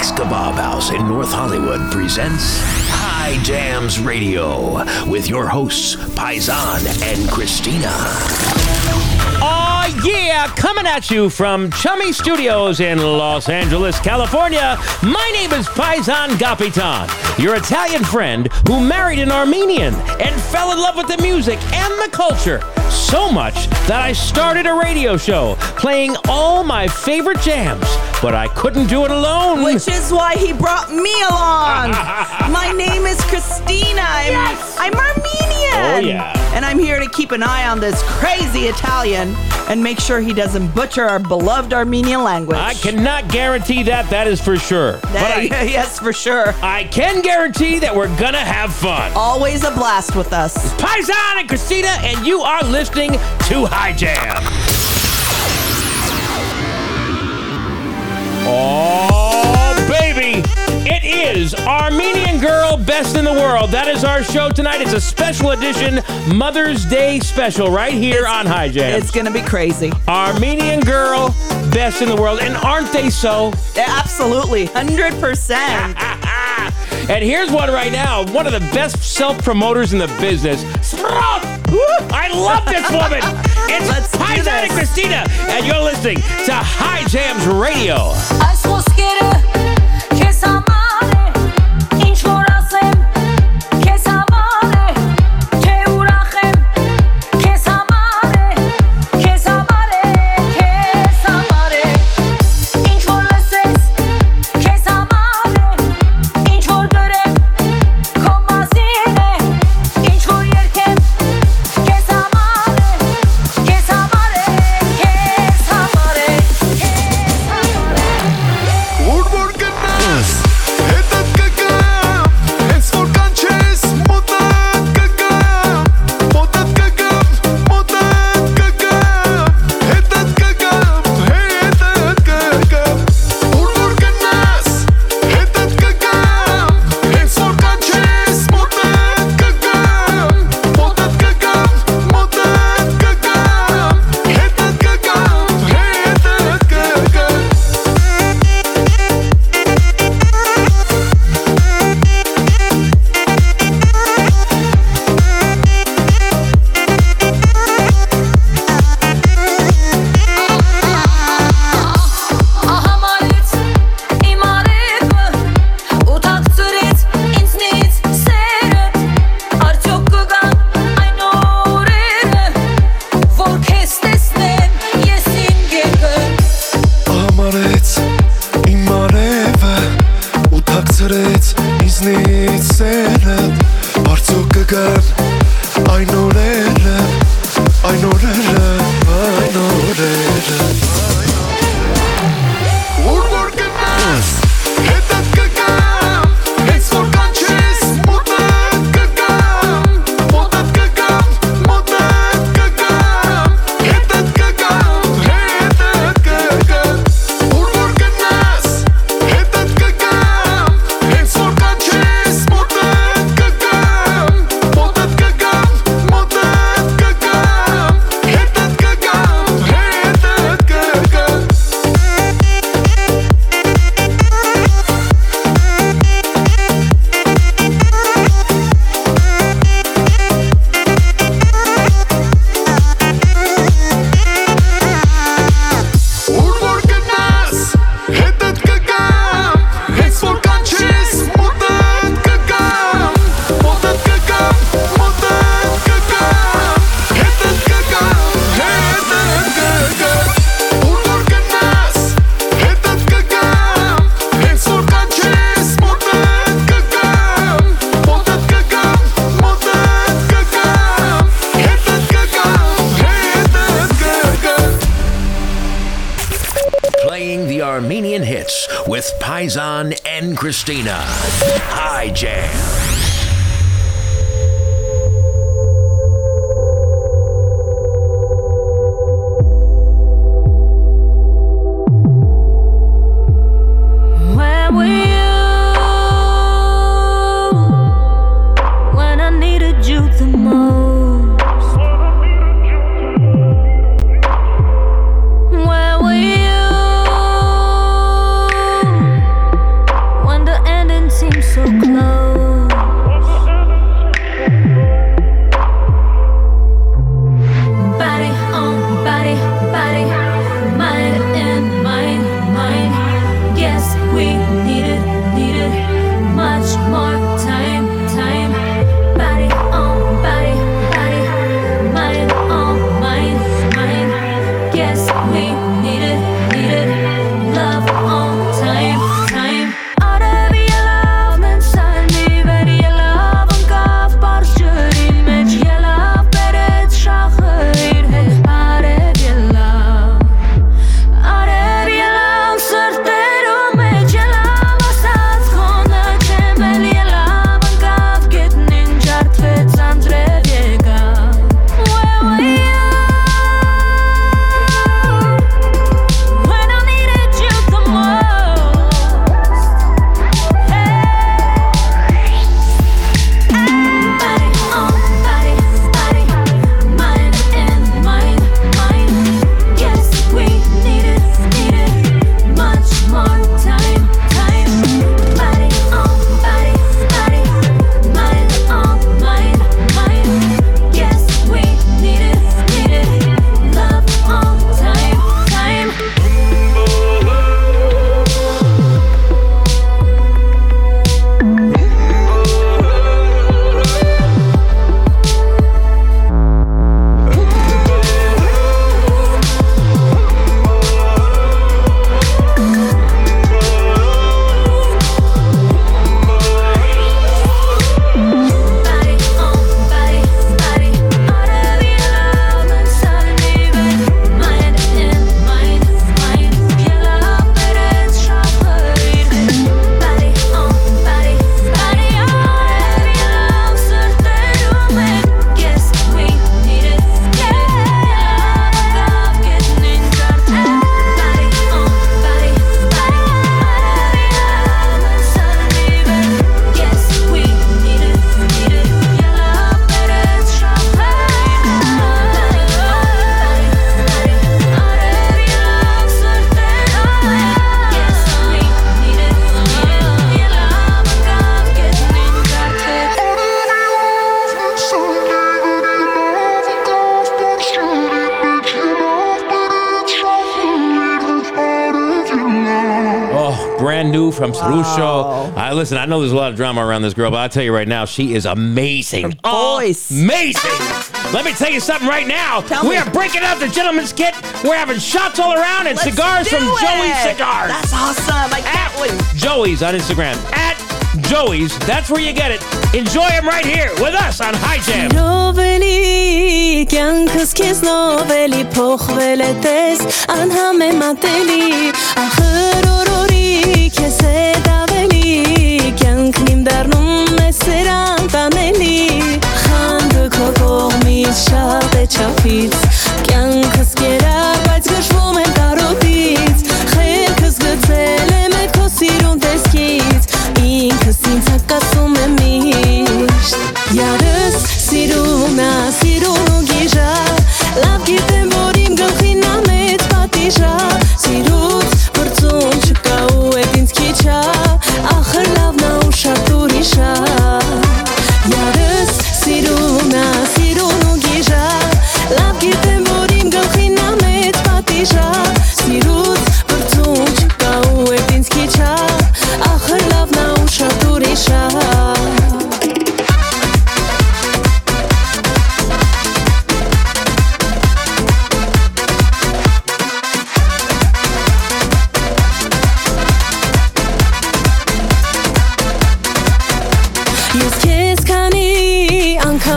Mike's Kebab House in North Hollywood presents High Jams Radio with your hosts, Paisan and Christina. Oh, yeah, coming at you from Chummy Studios in Los Angeles, California. My name is Paisan Gapitan, your Italian friend who married an Armenian and fell in love with the music and the culture so much that I started a radio show playing all my favorite jams, but I couldn't do it alone. Which is why he brought me along. My name is Christina. I'm, Yes! I'm Armenian. Oh, yeah. And I'm here to keep an eye on this crazy Italian and make sure he doesn't butcher our beloved Armenian language. I cannot guarantee that, that is for sure. But I, yes, for sure. I can guarantee that we're gonna have fun. Always a blast with us. It's Paisan and Christina, and you are listening to High Jam. Oh, baby! It is Armenian Girl Best in the World. That is our show tonight. It's a special edition Mother's Day special right here on High Jam. It's going to be crazy. Armenian Girl Best in the World. And aren't they so? Absolutely. 100%. and here's one right now. One of the best self promoters in the business. Sprot! I love this woman. It's Let's do Paisan and. Christina, and you're listening to High Jams Radio. from Rusho. I listen. I know there's a lot of drama around this girl, but I tell you right now, she is amazing. Her voice. amazing. Let me tell you something right now. Tell we me. are breaking out the gentleman's kit. We're having shots all around and Let's cigars from it. Joey's Cigars. That's awesome. Like at that Joey's on Instagram at Joey's. That's where you get it. Enjoy them right here with us on High Jam. Kis noveli poch veletes mateli քեզ հետ ավելի կյանքն իմ դառնում է սերան տանելի խանդը քո կողմից շատ է չափից կյանքս կերա բայց գշվում եմ կարոտից խելքս գցել եմ այդ քո սիրուն տեսքից ինքս ինձ հակասում եմ միշտ Յարս սիրուն ու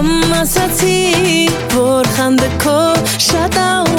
անգամ ասացի որ խանդը քո շատ ա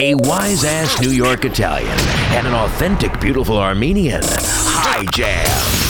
A wise ass New York Italian and an authentic, beautiful Armenian. High Jam.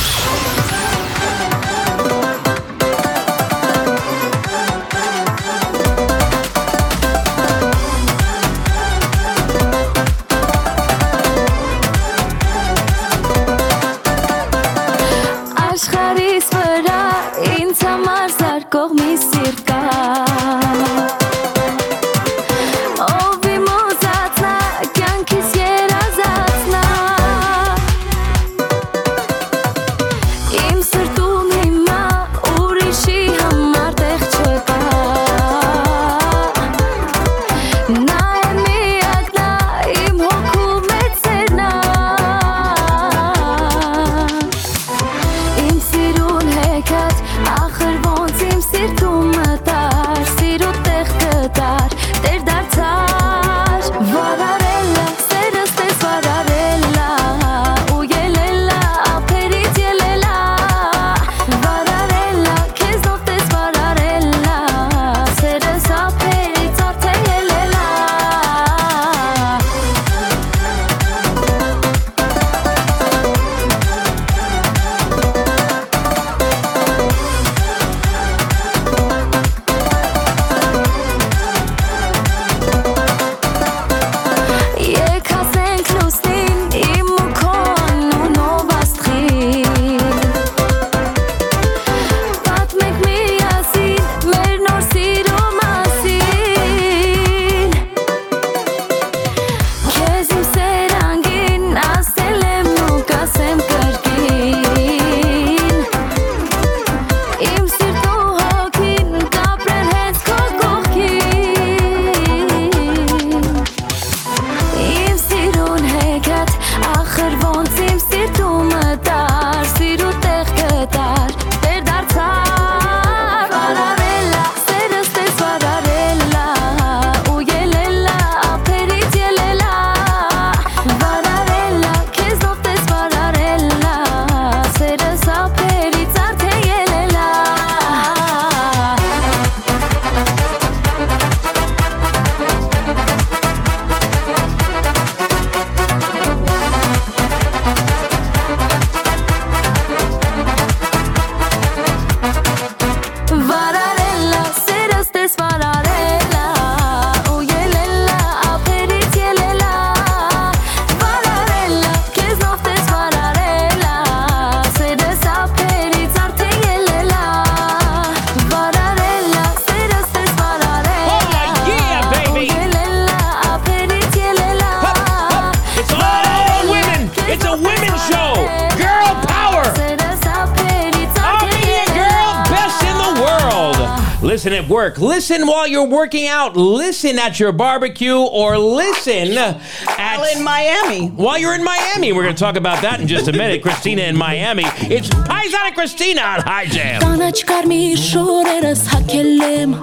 while you're working out. Listen at your barbecue or listen Well, at in Miami. while you're in Miami. We're going to talk about that in just a minute. Christina in Miami. It's Paisana Christina on High Jam. Կանաչ կարմիր շորերս հակել եմ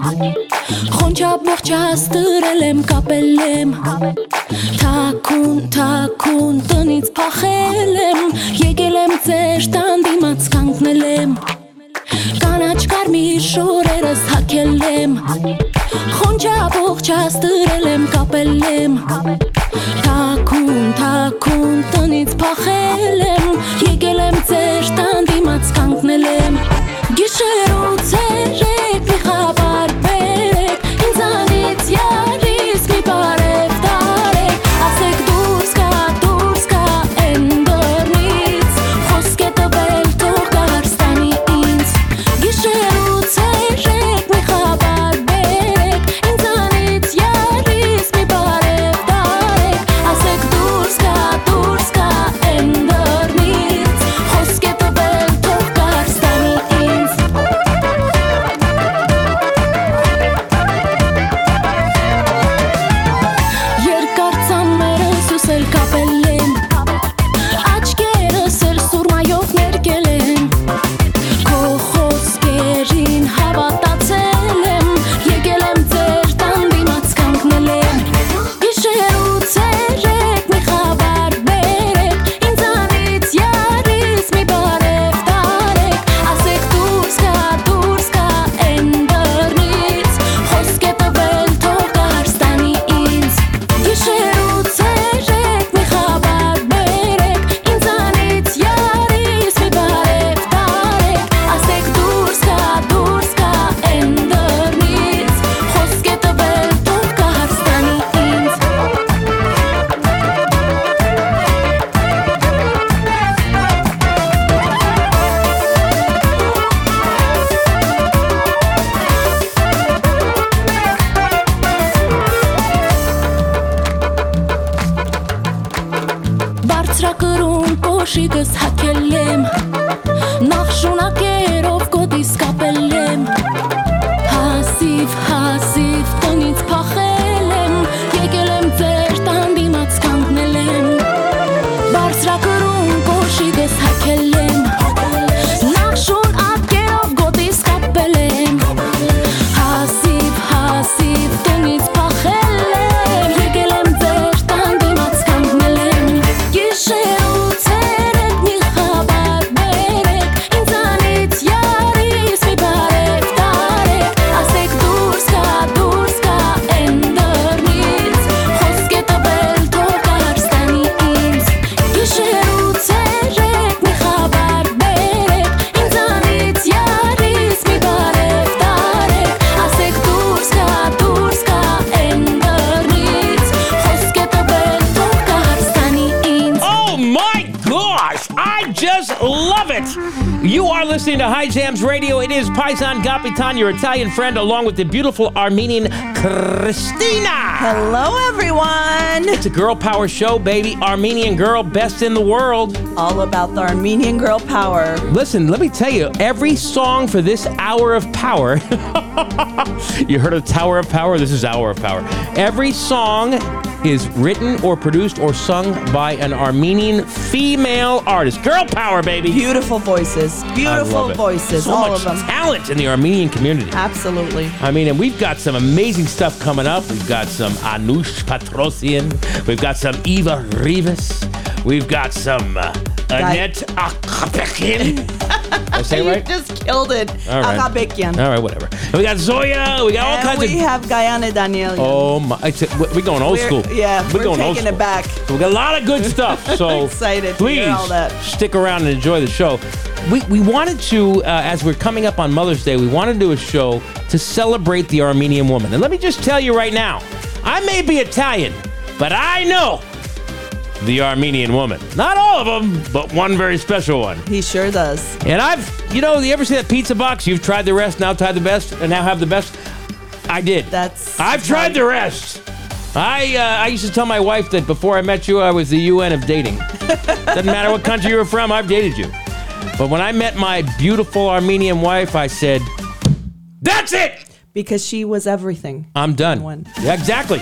Խոնչապ մողջաս տրել եմ կապել եմ Թակուն, թակուն տնից փախել եմ Եկել եմ ձեր տան դիմաց կանգնել եմ Կանաչ կարմիր շորերս հակել եմ Խոնչապ մողջաս տրել եմ կապել եմ Թակուն, թակուն տնից փախել եմ Եկել եմ ձեր տան դիմաց կանգնել եմ Գիշեր ու ցերեկ մի խաբար listening to High Jams Radio. It is Paisan Gapitan, your Italian friend, along with the beautiful Armenian Christina. Hello, everyone. It's a girl power show, baby. Armenian girl, best in the world. All about the Armenian girl power. Listen, let me tell you, every song for this hour of power. you heard of Tower of Power? This is Hour of Power. Every song is written or produced or sung by an Armenian female artist. Girl power, baby. Beautiful voices. Beautiful voices. So all much of them. talent in the Armenian community. Absolutely. I mean, and we've got some amazing stuff coming up. We've got some Anush Patrosian. We've got some Eva Rivas. We've got some uh, Annette Akapekin. I say it You right? just killed it. All right. Agabekian. All right, whatever. And we got Zoya. We got all And kinds we of. have Guyana Daniel. Oh my! It's, we're going old We're- school. yeah, we're going old taking it back. So we got a lot of good stuff. So Excited to please hear all that. stick around and enjoy the show. We, we wanted to, uh, as we're coming up on Mother's Day, we wanted to do a show to celebrate the Armenian woman. And let me just tell you right now, I may be Italian, but I know the Armenian woman. Not all of them, but one very special one. He sure does. And I've, you know, you ever see that pizza box? You've tried the rest, now tried the best, and now have the best. I did. That's I've tried the rest. I uh, I used to tell my wife that before I met you, I was the UN of dating. Doesn't matter what country you were from, I've dated you. But when I met my beautiful Armenian wife, I said, "That's it." because she was everything. I'm done. One. Yeah, exactly.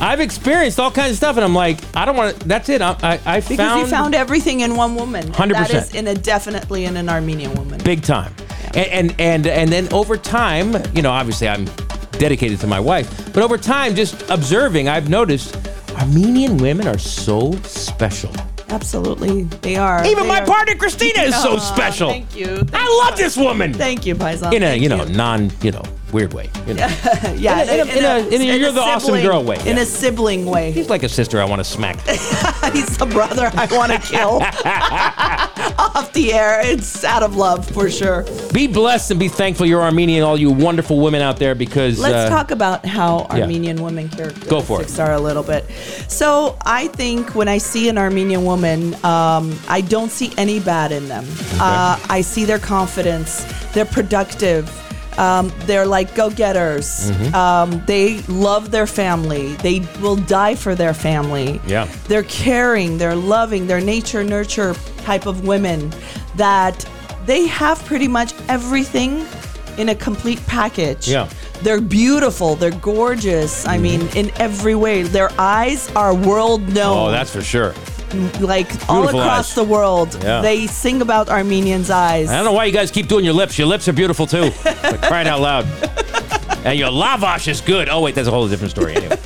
I've experienced all kinds of stuff, and I'm like, I don't want to. That's it. I, I, I Because found, you found everything in one woman. 100%. That is in a definitely in an Armenian woman. big time, and, and and and then over time, you know, obviously I'm dedicated to my wife, but over time, just observing, I've noticed Armenian women are so special. Absolutely, they are. Even They my are- partner Christina is so oh, special. Thank you. Thank I love this woman. Thank you, Paisan. in a you know non you know weird way. You know. yeah, in a- in a- in a you're the awesome sibling- girl way, In yeah. a sibling way. He's like a sister I want to smack. He's the brother I want to kill. Off the air, it's out of love for sure. be blessed and be thankful you're Armenian, all you wonderful women out there, because Let's uh, talk about how yeah. Armenian women characteristics Go for it. are a little bit. So I think when I see an Armenian woman, um, I don't see any bad in them. Uh, I see their confidence. They're productive. Um, they're like go-getters. Mm-hmm. Um, they love their family. They will die for their family. Yeah. They're caring. They're loving. They're nature nurture type of women that they have pretty much everything in a complete package. Yeah. Mm-hmm. They're beautiful. They're gorgeous. I mean, in every way. Their eyes are world known. oh, that's for sure. Like all Beautiful across eyes. the world. Yeah. They sing about Armenians' eyes. I don't know why you guys keep doing your lips. Your lips are beautiful too. Like, crying out loud. And your lavash is good. Oh wait, that's a whole different story. Anyway,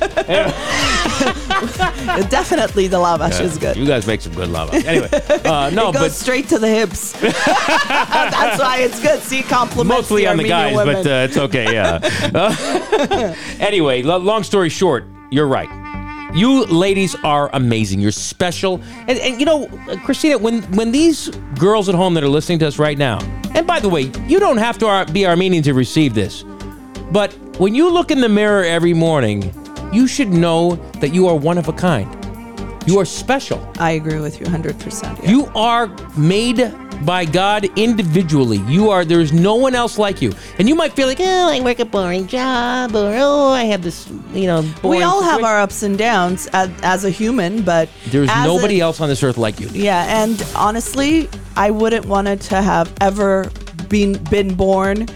Definitely, the lavash is good. you guys make some good lavash. Anyway, uh, no, it goes but straight to the hips. That's why it's good. See, compliments mostly the on the guys, women. but uh, it's okay. Yeah. Uh, anyway, long story short, you're right. You ladies are amazing. You're special, and, and you know, Christina, when when these girls at home that are listening to us right now, and by the way, you don't have to be Armenian to receive this, but when you look in the mirror every morning, you should know that you are one of a kind. You are special. I agree with you 100%. yeah. You are made by God individually. You are there's no one else like you. And you might feel like, oh, I work a boring job, or oh, I have this, you know, we all have our ups and downs as, as a human, but There's nobody a, else on this earth like you. Yeah, and honestly, I wouldn't want to have ever been been born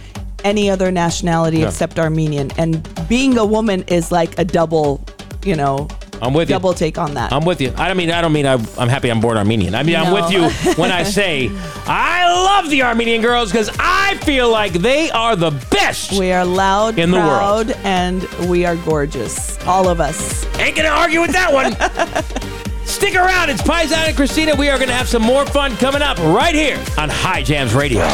any other nationality Yeah. except Armenian. And being a woman is like a double, you know, I'm with you. double take on that. I'm with you. I don't mean I don't mean I, I'm happy I'm born Armenian. I mean I'm with you when I say I love the Armenian girls because I feel like they are the best. we are loud, In the world. and we are gorgeous. All of us. Ain't gonna argue with that one. Stick around. It's Paisan and Christina. We are gonna have some more fun coming up right here on High Jams Radio.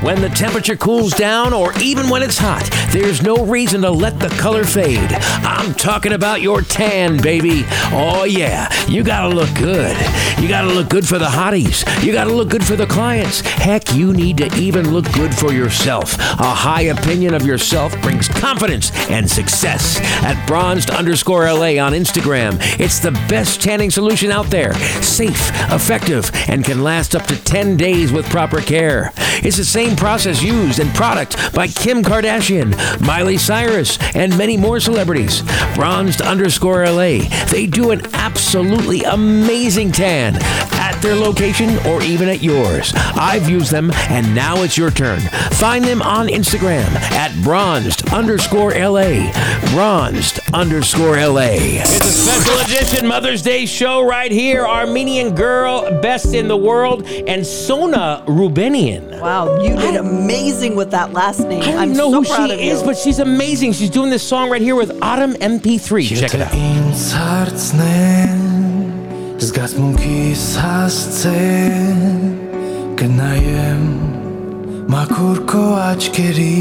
When the temperature cools down or even when it's hot, there's no reason to let the color fade. I'm talking about your tan, baby. Oh, yeah, you gotta look good. You gotta look good for the hotties. You gotta look good for the clients. Heck, you need to even look good for yourself. A high opinion of yourself brings confidence and success. At bronzed underscore LA on Instagram, it's the best tanning solution out there. Safe, effective, and can last up to 10 days with proper care. It's the same process used and product by Kim Kardashian, Miley Cyrus, and many more celebrities. Bronzed underscore LA. They do an absolutely amazing tan at their location or even at yours. I've used them and now it's your turn. Find them on Instagram at bronzed underscore LA. Bronzed underscore LA. It's a special edition Mother's Day show right here. Armenian girl, best in the world, and Sona Rubenian. Wow, you did amazing with that last name. I don't I'm know so who proud she of is, you. but she's amazing. She's doing this song right here with Autumn MP3. Check it out. Ինձ հարցնեն զգացմունքիս հասցեն կնայեմ մաքուր քո աչքերի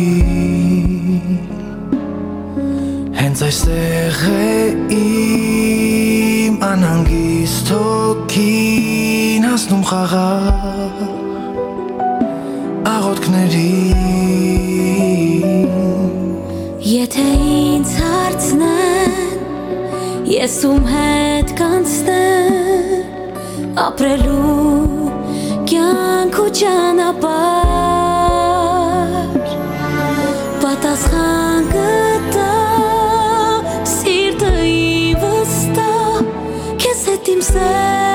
հենց այստեղ է իմ անհանգիստ հոգին հասնում խաղաղ աղոթքների Եթե ինձ հարցնեն Ես ում հետ կանցնեմ Ապրելու կյանք ու ճանապար Պատասխան կտա Say.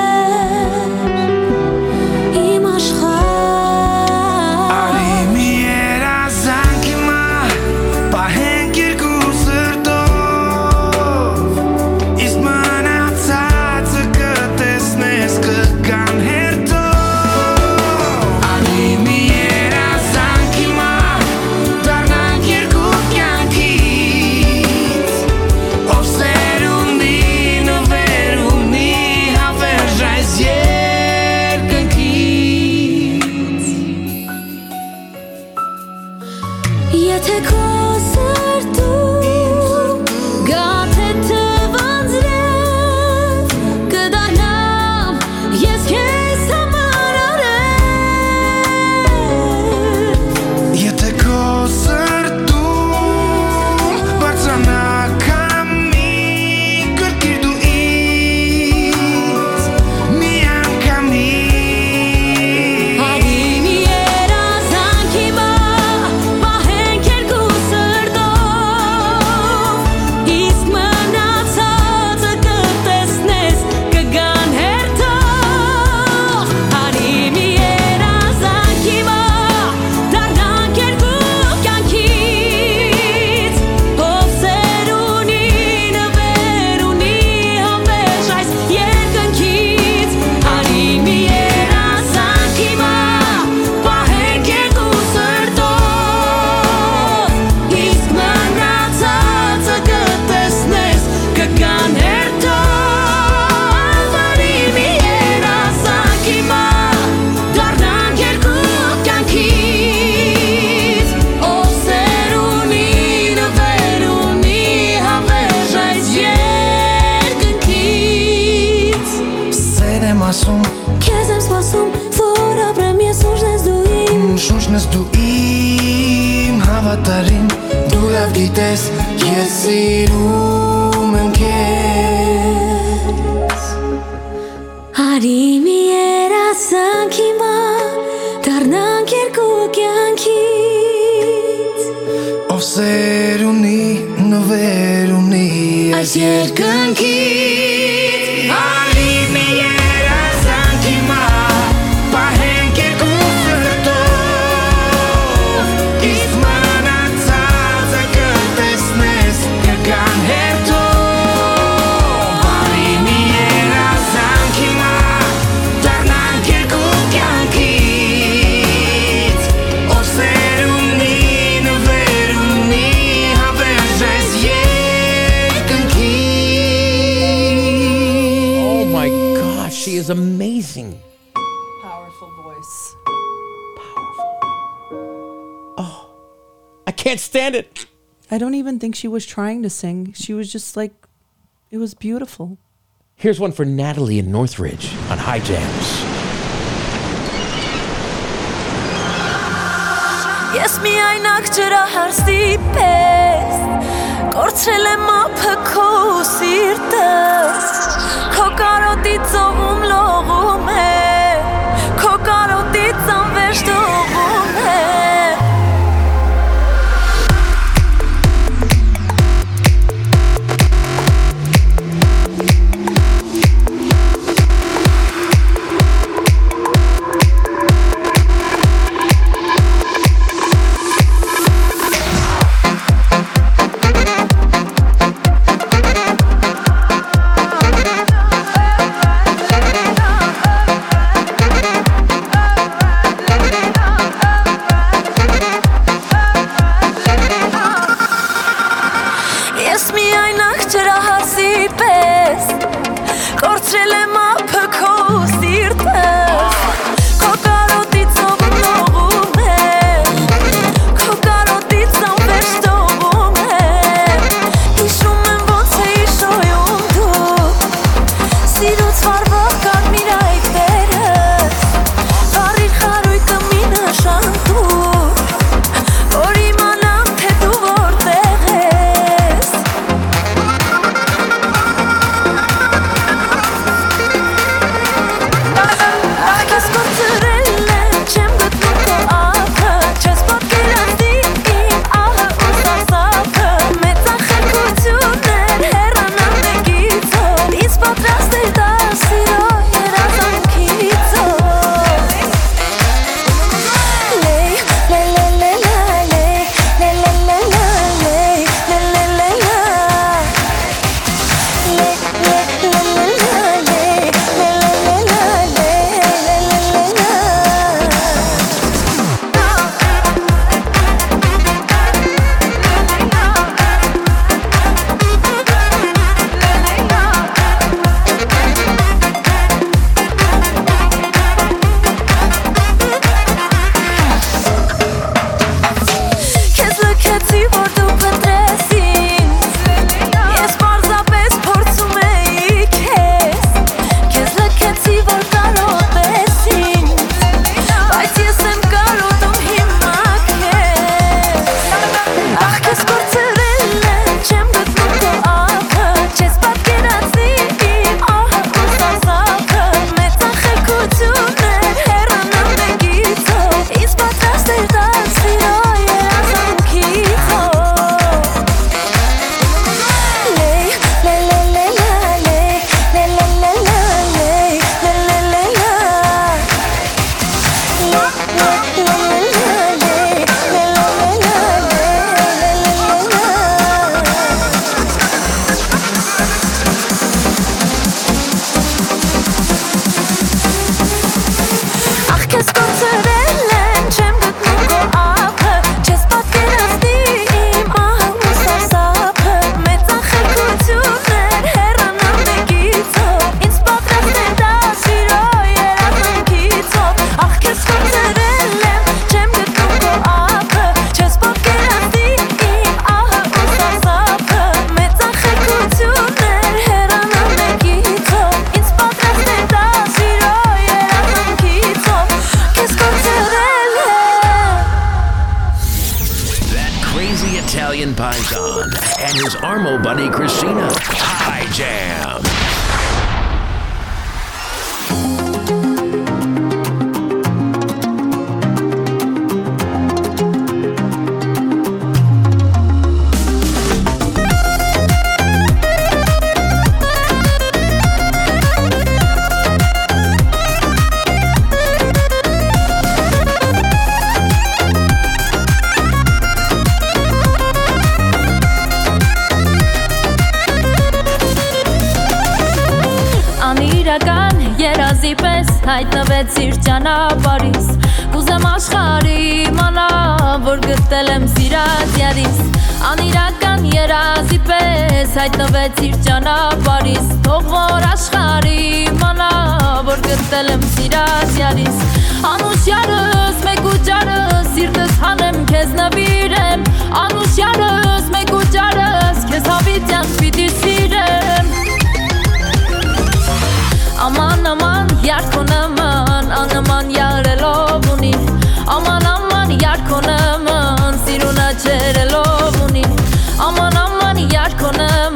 Ասում Քեզ եմ սպասում, որ ապրեմ ես ուժն ես դու իմ Շունչն ես դու իմ հավատարիմ Դու լավ գիտես ես սիրում եմ քեզ Արի մի երասանք հիմա Դառնանք երկու կյանքից Ով սեր ունի նվեր ունի այս երկնքից can't stand it. I don't even think she was trying to sing. She was just like, it was beautiful. Here's one for Natalie in Northridge on High Jams. Ես միայնակ ջրահարսի պես Կորցրել եմ ապը քո սիրտը Քո կարոտի ծովում պես հայտնվեցիր ճանապարհիս Կուզեմ աշխարհի իմանա, որ գտել եմ սիրած յարիս Անիրական երազի պես հայտնվեցիր ճանապարհիս Թող որ աշխարհի իմանա, որ գտել եմ սիրած յարիս Անուշ յարս, մեկ ու ջարս, սիրտս հանեմ քեզ նվիրեմ Անուշ յարս, մեկ ու ջարս, քեզ հավիտյան պիտի սիրեմ Aman aman yar konaman Anaman yarelov uni Aman aman yar konaman Siruna çerelov uni Aman aman yar konaman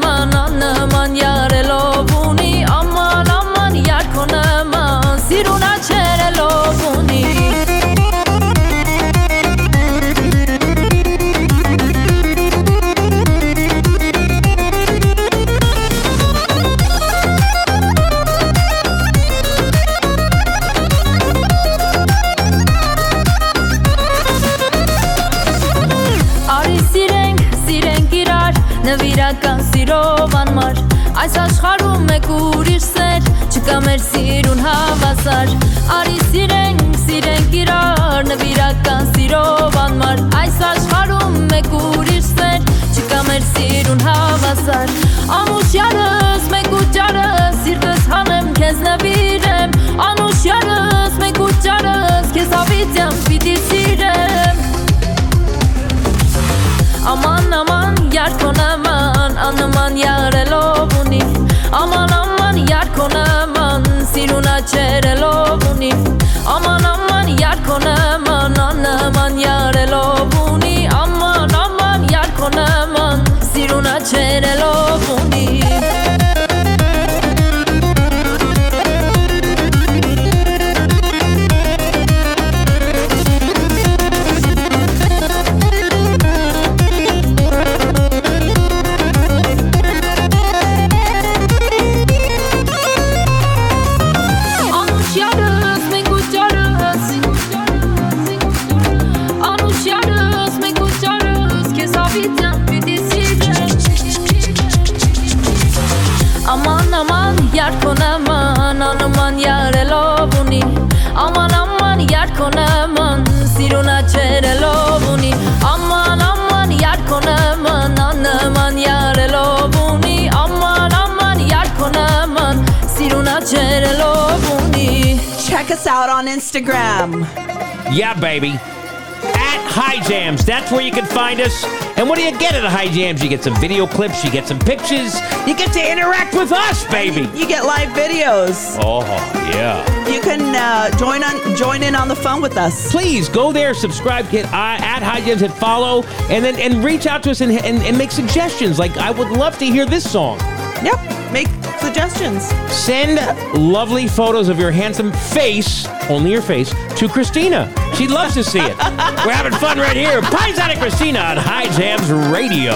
ուրիշ սեր Չկա մեր սիրուն հավասար Արի սիրենք, սիրենք իրար Նվիրական սիրով անմար Այս աշխարհում մեկ ուրիշ սեր Չկա մեր սիրուն հավասար Ամուշ յարս, մեկ ու ջարս Սիրտս հանեմ, քեզ նվիրեմ Անուշ յարս, մեկ ու ջարս Քեզ հավիտյան պիտի սիրեմ Aman aman yar konaman Anaman yarelov Aman Check us out on Instagram. Yeah, baby. At High Jams. That's where you can find us. And what do you get at High Jams? You get some video clips, you get some pictures, you get to interact with us, baby. You get live videos. Oh, yeah. You can uh, join on join in on the phone with us. Please go there, subscribe, get uh, at High Jams, hit follow, and then and reach out to us and, and, and make suggestions. Like, I would love to hear this song. Yep. Make suggestions. Send lovely photos of your handsome face, only your face, to Christina. She loves to see it. We're having fun right here. Paisana Christina on High Jams Radio.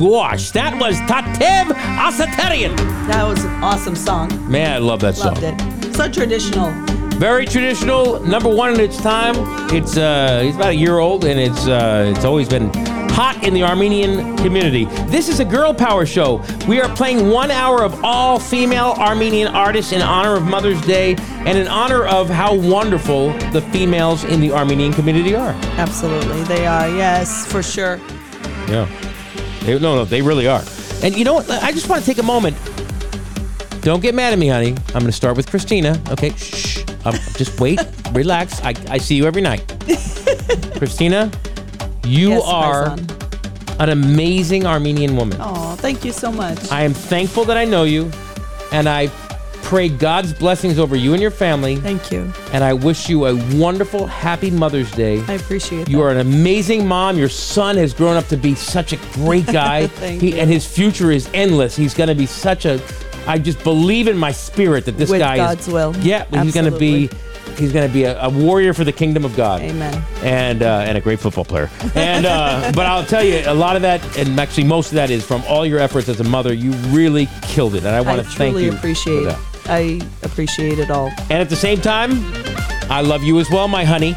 Gosh, that was Tatev Asatarian. That was an awesome song. Man, I love that Loved song. Loved it. So traditional. Very traditional, number one in its time. It's uh, it's about a year old, and it's uh, it's always been hot in the Armenian community. This is a girl power show. We are playing one hour of all female Armenian artists in honor of Mother's Day and in honor of how wonderful the females in the Armenian community are. Absolutely. They are. Yes, for sure. Yeah. They, no, no, they really are. And you know what? I just want to take a moment. Don't get mad at me, honey. I'm going to start with Christina. Okay, shh. Um, just wait, relax. I, I see you every night. Christina, you Yes, are an amazing Armenian woman. Oh, thank you so much. I am thankful that I know you, and I pray God's blessings over you and your family. Thank you. And I wish you a wonderful, happy Mother's Day. I appreciate it. You that. are an amazing mom. Your son has grown up to be such a great guy. Thank he, you. And his future is endless. He's going to be such a. I just believe in my spirit that this guy, With guy God's is. will. Yeah, he's going to be. He's going to be a, a warrior for the kingdom of God. Amen. And uh, and a great football player. And uh, but I'll tell you, a lot of that, and actually most of that, is from all your efforts as a mother. You really killed it, and I I want to thank truly you. appreciate. For that. I appreciate it all. And at the same time, I love you as well, my honey,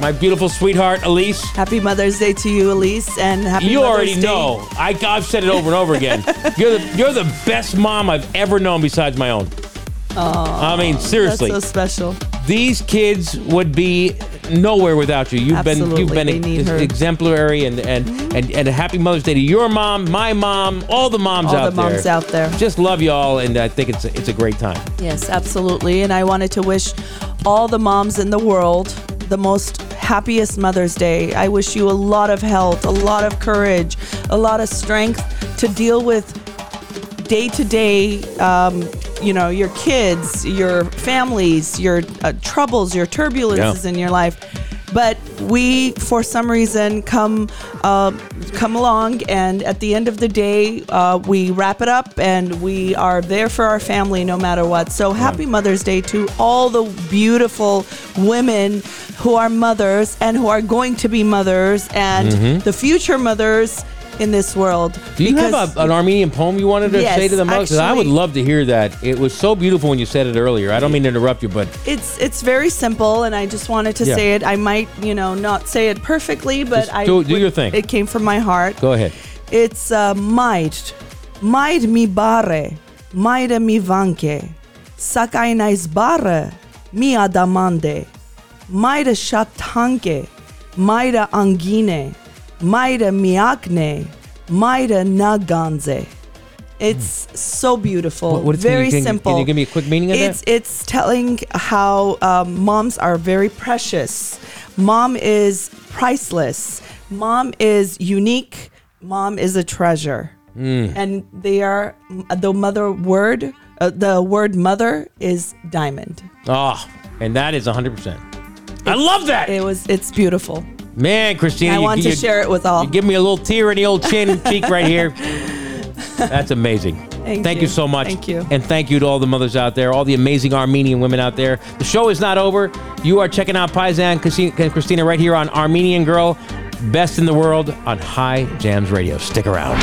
my beautiful sweetheart, Elise. Happy Mother's Day to you, Elise, and happy you Mother's already Day. know. I, I've said it over and over again. you're the you're the best mom I've ever known besides my own. Oh, I mean, seriously, That's so special. These kids would be nowhere without you. You've been you've been they need ex- exemplary, and and, and and a happy Mother's Day to your mom, my mom, all the moms All out the moms there. out there. Just love you all, and I think it's a, it's a great time. Yes, absolutely. And I wanted to wish all the moms in the world the most happiest Mother's Day. I wish you a lot of health, a lot of courage, a lot of strength to deal with day to day, um, you know, your kids, your families, your uh, troubles, your turbulences Yeah. in your life. But we, for some reason, come uh, come along, and at the end of the day, uh, we wrap it up, and we are there for our family no matter what. So happy Mother's Day to all the beautiful women who are mothers and who are going to be mothers, and the future mothers in this world. Do you have a, an Armenian poem you wanted to Yes, say to the mothers? 'Cause I would actually- love to hear that. It was so beautiful when you said it earlier. I don't mean to interrupt you, but It's it's very simple, and I just wanted to Yeah. say it. I might, you know, not say it perfectly, but Just I do- do your thing. It came from my heart. go ahead. It's uh, might, might mi bare, might mi vanke, sakain ais bare, mi adamande, might shatanke, might angine, might miakne, might naganze. It's so beautiful. What- what is- can you- very can you- can simple. you give me a quick meaning of that? it's, It's telling how um, moms are very precious. Mom is priceless. Mom is unique. Mom is a treasure. Mm. And they are the mother word. Uh, the word mother is diamond. Oh, and that is 100%. I love that. It was. It's beautiful. Man, Christina, I you, want you, to share it with all. you give me a little tear in the old chin and cheek right here. That's amazing. Thank you. you. so much. Thank you. And thank you to all the mothers out there, all the amazing Armenian women out there. The show is not over. You are checking out Paisan and Christina right here on Armenian Girl, best in the world on High Jams Radio. Stick around.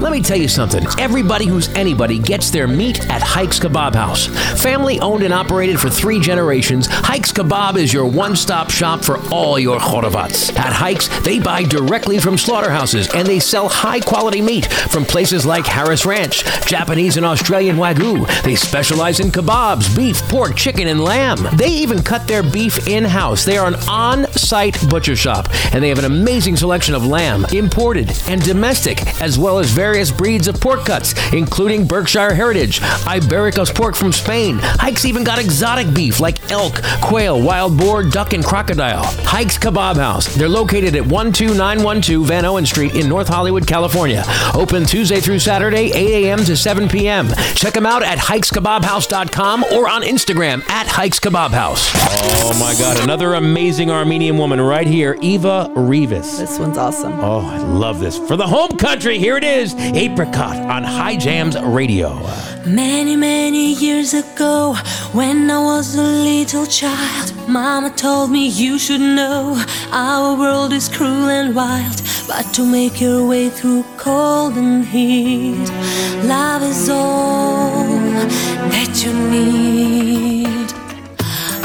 Let me tell you something. Everybody who's anybody gets their meat at Hikes Kebab House. Family owned and operated for three generations, Hikes Kebab is your one stop shop for all your chorovats. At Hikes, they buy directly from slaughterhouses and they sell high quality meat from places like Harris Ranch, Japanese and Australian Wagyu. They specialize in kebabs, beef, pork, chicken, and lamb. They even cut their beef in house. They are an on site butcher shop and they have an amazing selection of lamb, imported and domestic, as well as various breeds of pork cuts, including Berkshire Heritage, Ibericus pork from Spain. Hikes even got exotic beef like elk, quail, wild boar, duck, and crocodile. Hikes Kebab House. They're located at 12912 Vanowen Street in North Hollywood, California. Open Tuesday through Saturday, 8 a.m. to 7 p.m. Check them out at hikeskebabhouse.com or on Instagram at Hikes Kebab House. Oh my God, another amazing Armenian woman right here, Eva Rivas. This one's awesome. Oh, I love this. For the home country, here it is Apricot on High Jams Radio. Many, many years ago, when I was a little child, Mama told me you should know our world is cruel and wild. But to make your way through cold and heat, love is all that you need.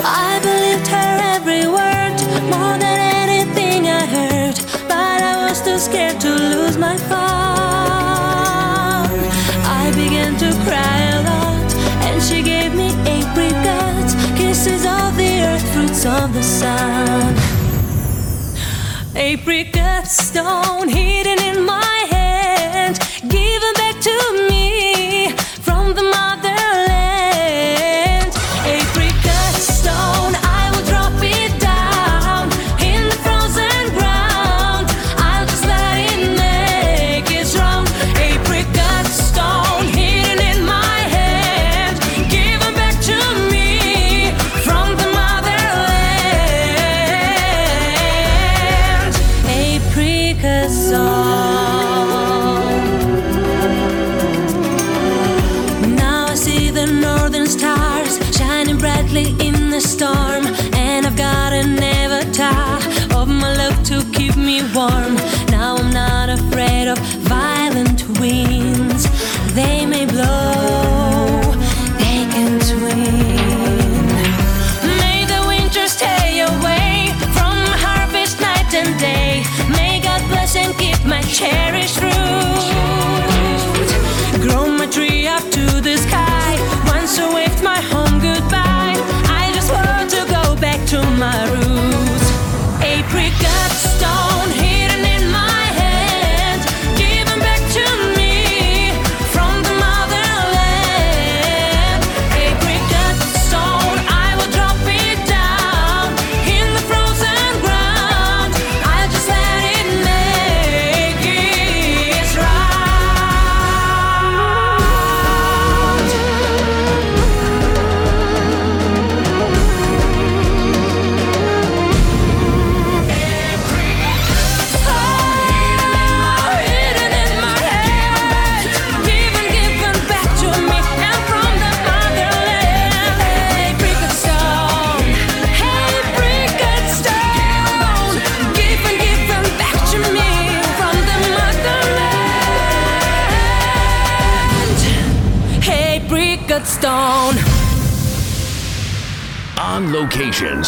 I believed her every word more than just too scared to lose my phone. I began to cry a lot, and she gave me apricots, kisses of the earth, fruits of the sun. Apricots, stone hidden in my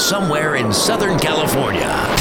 somewhere in Southern California.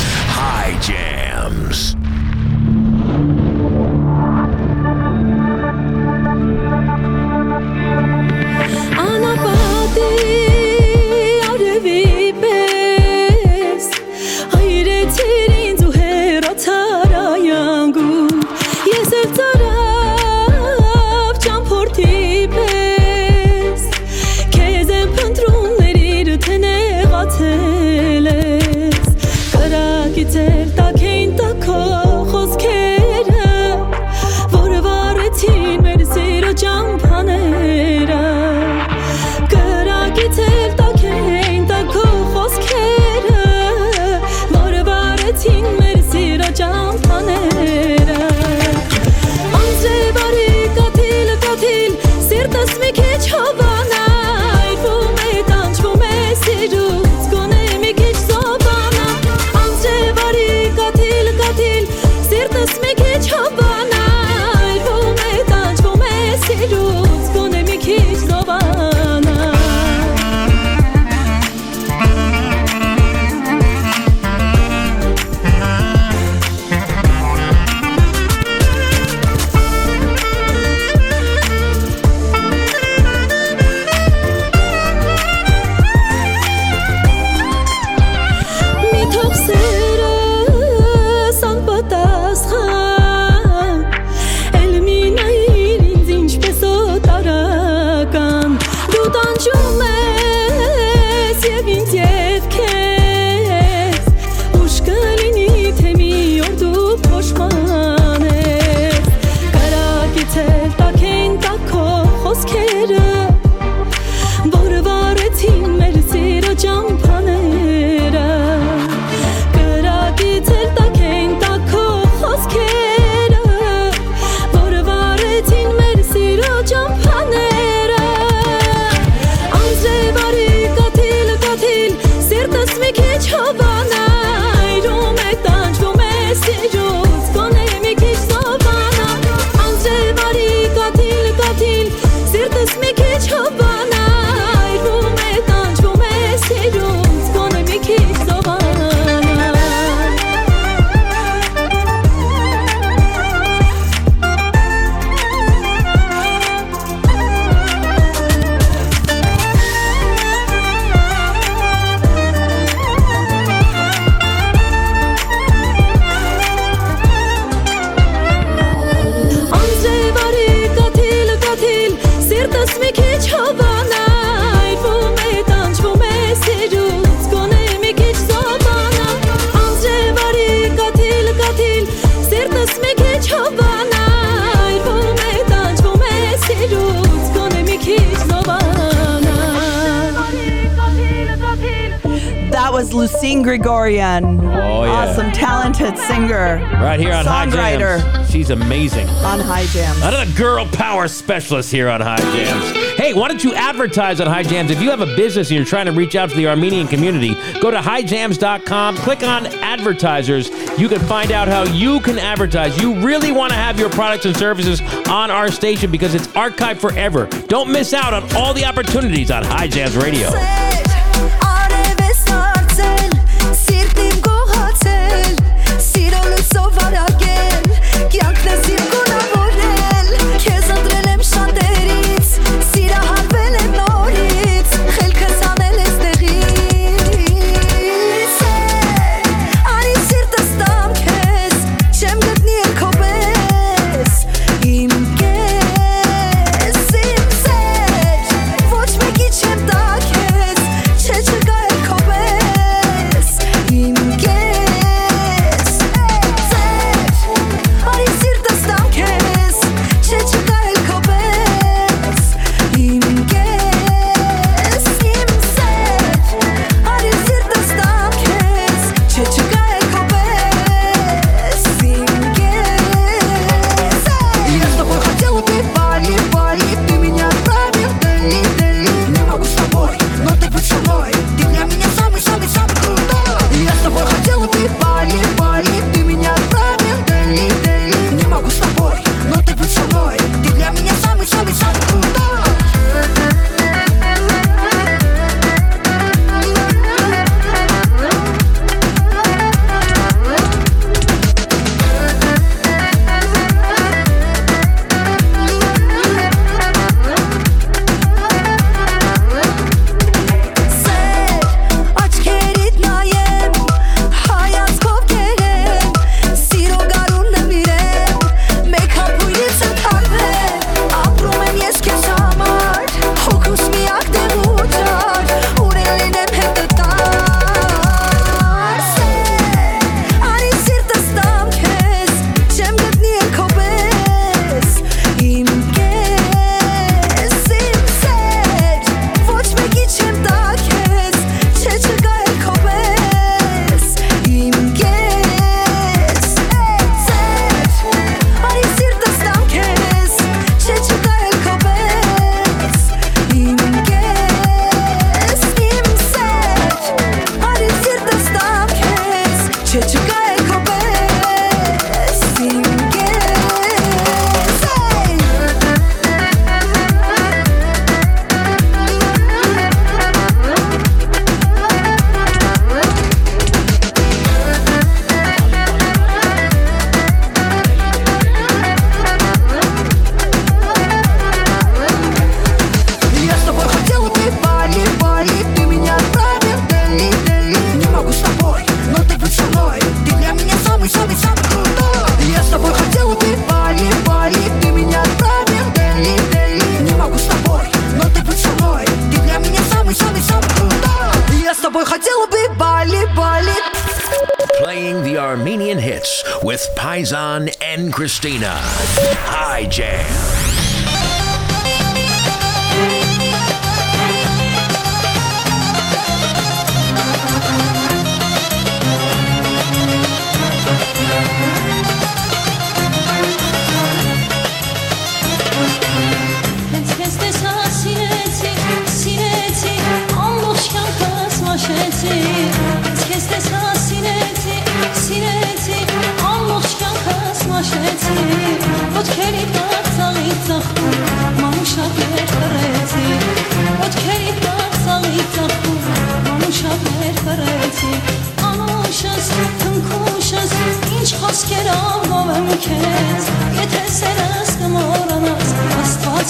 She's amazing. On High Jams. Another girl power specialist here on High Jams. Hey, why don't you advertise on High Jams? If you have a business and you're trying to reach out to the Armenian community, go to highjams.com, click on advertisers. You can find out how you can advertise. You really want to have your products and services on our station because it's archived forever. Don't miss out on all the opportunities on High Jams Radio.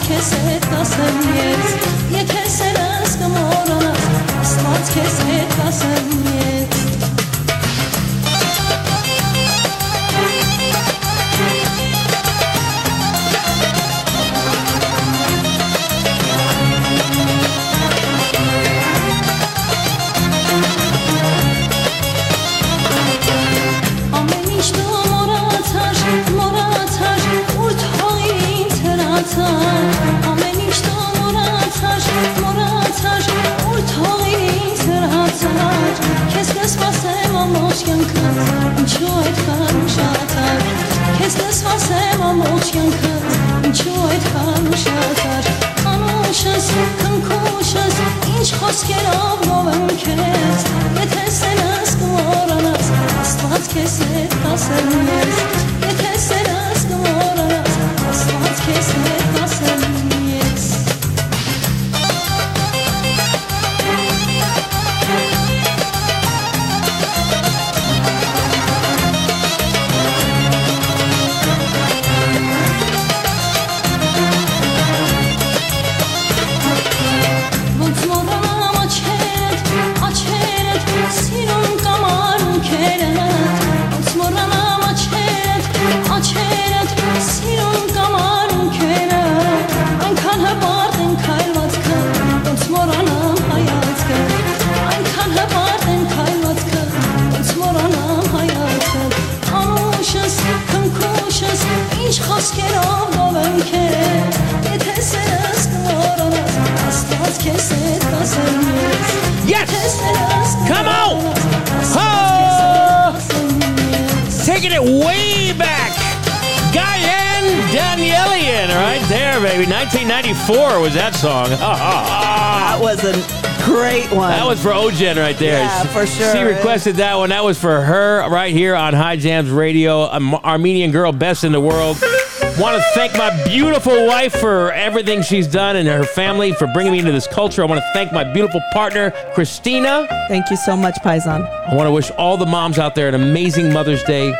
քեզ հետ ասեմ ես, եթե սրանս կմորանաս, Աստված քեզ հետ ասեմ ես Kesed kasem Come on! Oh! Taking it way back. Guyan Danielian, right there, baby. 1994 was that song. Ah, ah, ah. That was a great one. That was for Ogen, right there. Yeah, for sure. She requested that one. That was for her right here on High Jams Radio, um, Armenian girl, best in the world. Want to thank my beautiful wife for everything she's done and her family for bringing me into this culture. I want to thank my beautiful partner, Christina. Thank you so much, Paisan. I want to wish all the moms out there an amazing Mother's Day. You,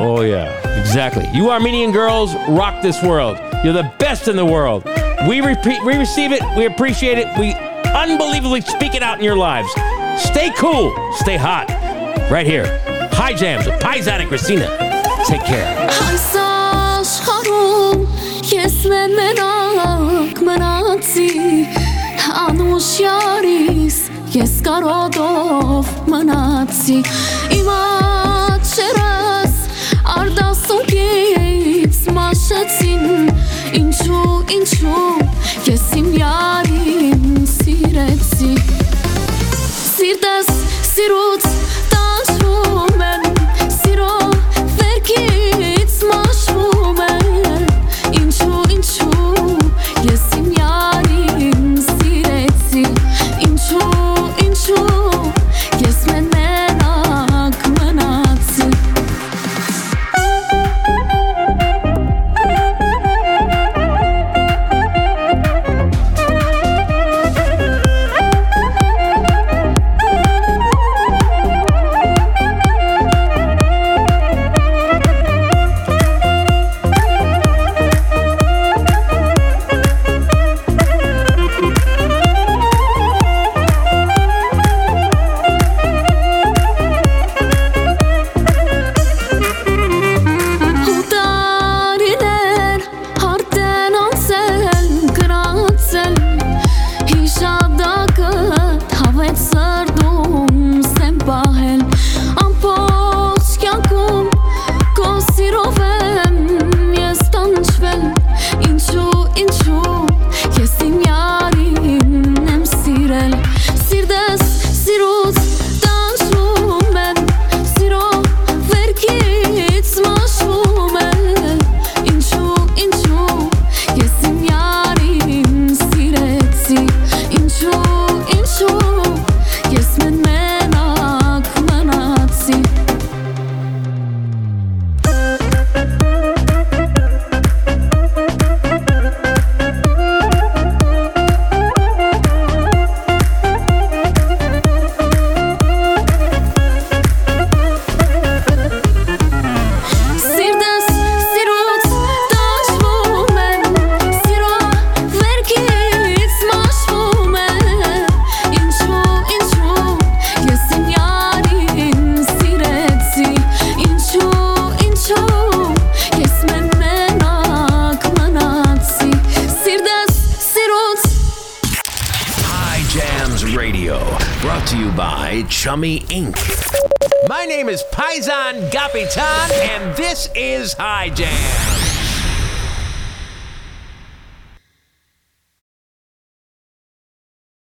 oh, yeah, exactly. You Armenian girls rock this world. You're the best in the world. We, repeat, we receive it, we appreciate it, we unbelievably speak it out in your lives. Stay cool, stay hot, right here. High Jams with Paisan and Christina. Take care. Այս աշխարհում ես մենակ մնացի անուշ յարիս ես կարոտով մնացի իմ աչերս արդասունքից մաշեցին ինչու ինչու ես իմ յարին սիրեցի Սիրտս սիրուց